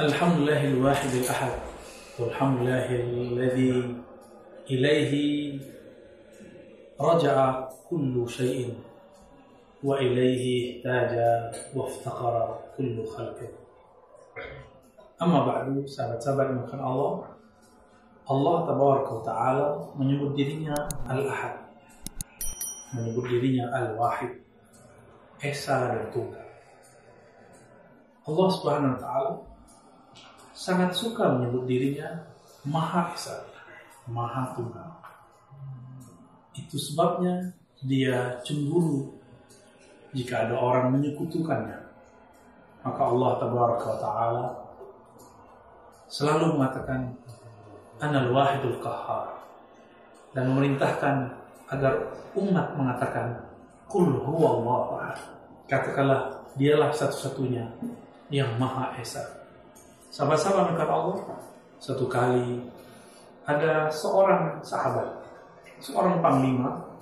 الحمد لله الواحد الأحد والحمد لله الذي إليه رجع كل شيء وإليه احتاج وافتقر كل خلق أما بعد سنة سبع من الله. الله تبارك وتعالى من يقدرني الأحد من يقدرني الواحد إيش إحسان الله سبحانه وتعالى sangat suka menyebut dirinya Maha Esa Maha Tunggal Itu sebabnya dia cemburu jika ada orang menyekutukannya maka Allah Tabaraka Ta'ala selalu mengatakan Anal Wahidul Qahar dan memerintahkan agar umat mengatakan Kul huwa Allah. Katakanlah dialah satu-satunya yang Maha Esa. Sahabat-sahabat dekat Allah, satu kali ada seorang sahabat, seorang panglima,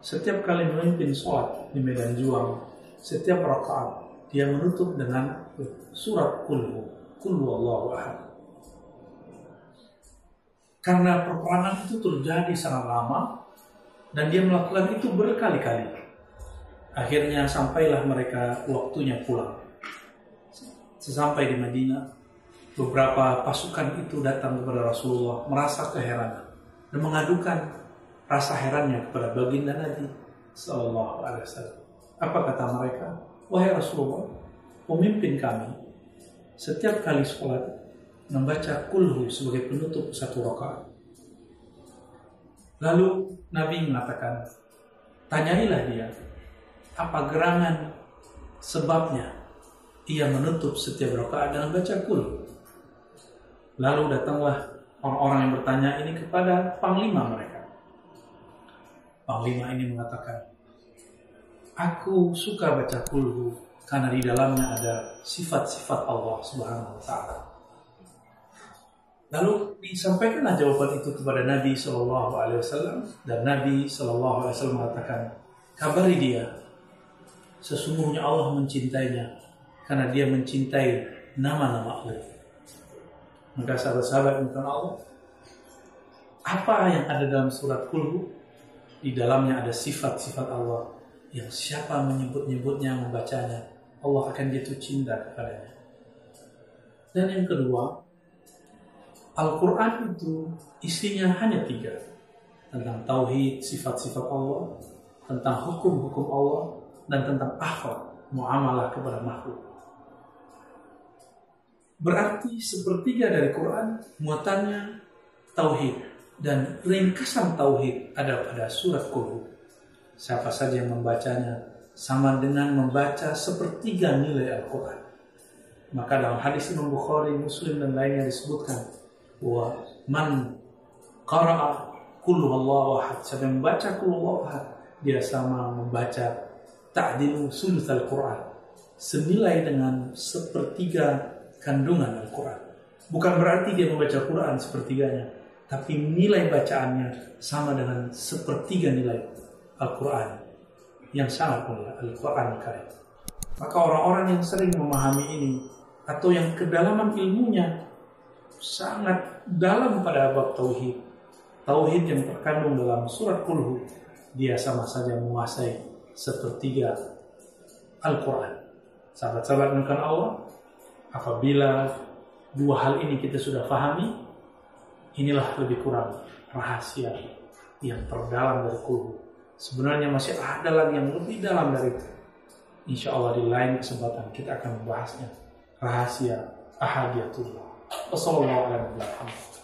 setiap kali memimpin sholat di medan juang, setiap rakaat dia menutup dengan surat kulhu, kulhu Allahu ahad. Karena perperangan itu terjadi sangat lama dan dia melakukan itu berkali-kali. Akhirnya sampailah mereka waktunya pulang. Sesampai di Madinah, beberapa pasukan itu datang kepada Rasulullah merasa keheranan dan mengadukan rasa herannya kepada baginda Nabi Sallallahu Alaihi Wasallam. Apa kata mereka? Wahai Rasulullah, pemimpin kami setiap kali sholat membaca kulhu sebagai penutup satu rakaat. Lalu Nabi mengatakan, tanyailah dia, apa gerangan sebabnya ia menutup setiap rakaat dengan baca kulhu. Lalu datanglah orang-orang yang bertanya ini kepada panglima mereka. Panglima ini mengatakan, aku suka baca kulhu karena di dalamnya ada sifat-sifat Allah Subhanahu wa taala. Lalu disampaikanlah jawaban itu kepada Nabi Shallallahu Alaihi Wasallam dan Nabi Shallallahu Alaihi Wasallam mengatakan, kabari dia, sesungguhnya Allah mencintainya karena dia mencintai nama-nama Allah. Maka sahabat-sahabat bukan Allah, apa yang ada dalam surat Kulhu? Di dalamnya ada sifat-sifat Allah yang siapa menyebut-nyebutnya, membacanya, Allah akan jatuh cinta kepadanya. Dan yang kedua, Al-Quran itu isinya hanya tiga. Tentang tauhid, sifat-sifat Allah, tentang hukum-hukum Allah, dan tentang akhlak, muamalah kepada makhluk. Berarti sepertiga dari Quran muatannya tauhid dan ringkasan tauhid ada pada surat Qul. Siapa saja yang membacanya sama dengan membaca sepertiga nilai Al-Quran. Maka dalam hadis Imam Bukhari, Muslim dan lainnya disebutkan bahwa man qara'a kullu Allah ahad siapa yang membaca kullu Allah ahad dia sama membaca ta'dilu sulus al-Quran senilai dengan sepertiga kandungan Al-Quran bukan berarti dia membaca Quran sepertiganya tapi nilai bacaannya sama dengan sepertiga nilai Al-Quran yang sangat mulia Al-Quran Karim maka orang-orang yang sering memahami ini atau yang kedalaman ilmunya sangat dalam pada bab tauhid. Tauhid yang terkandung dalam surat Kulhu, dia sama saja menguasai sepertiga Al-Quran. Sahabat-sahabat bukan Allah, apabila dua hal ini kita sudah pahami, inilah lebih kurang rahasia yang terdalam dari Kulhu. Sebenarnya masih ada lagi yang lebih dalam dari itu. Insya Allah di lain kesempatan kita akan membahasnya. Rahasia ahadiyatullah. Wassalamualaikum warahmatullahi wabarakatuh.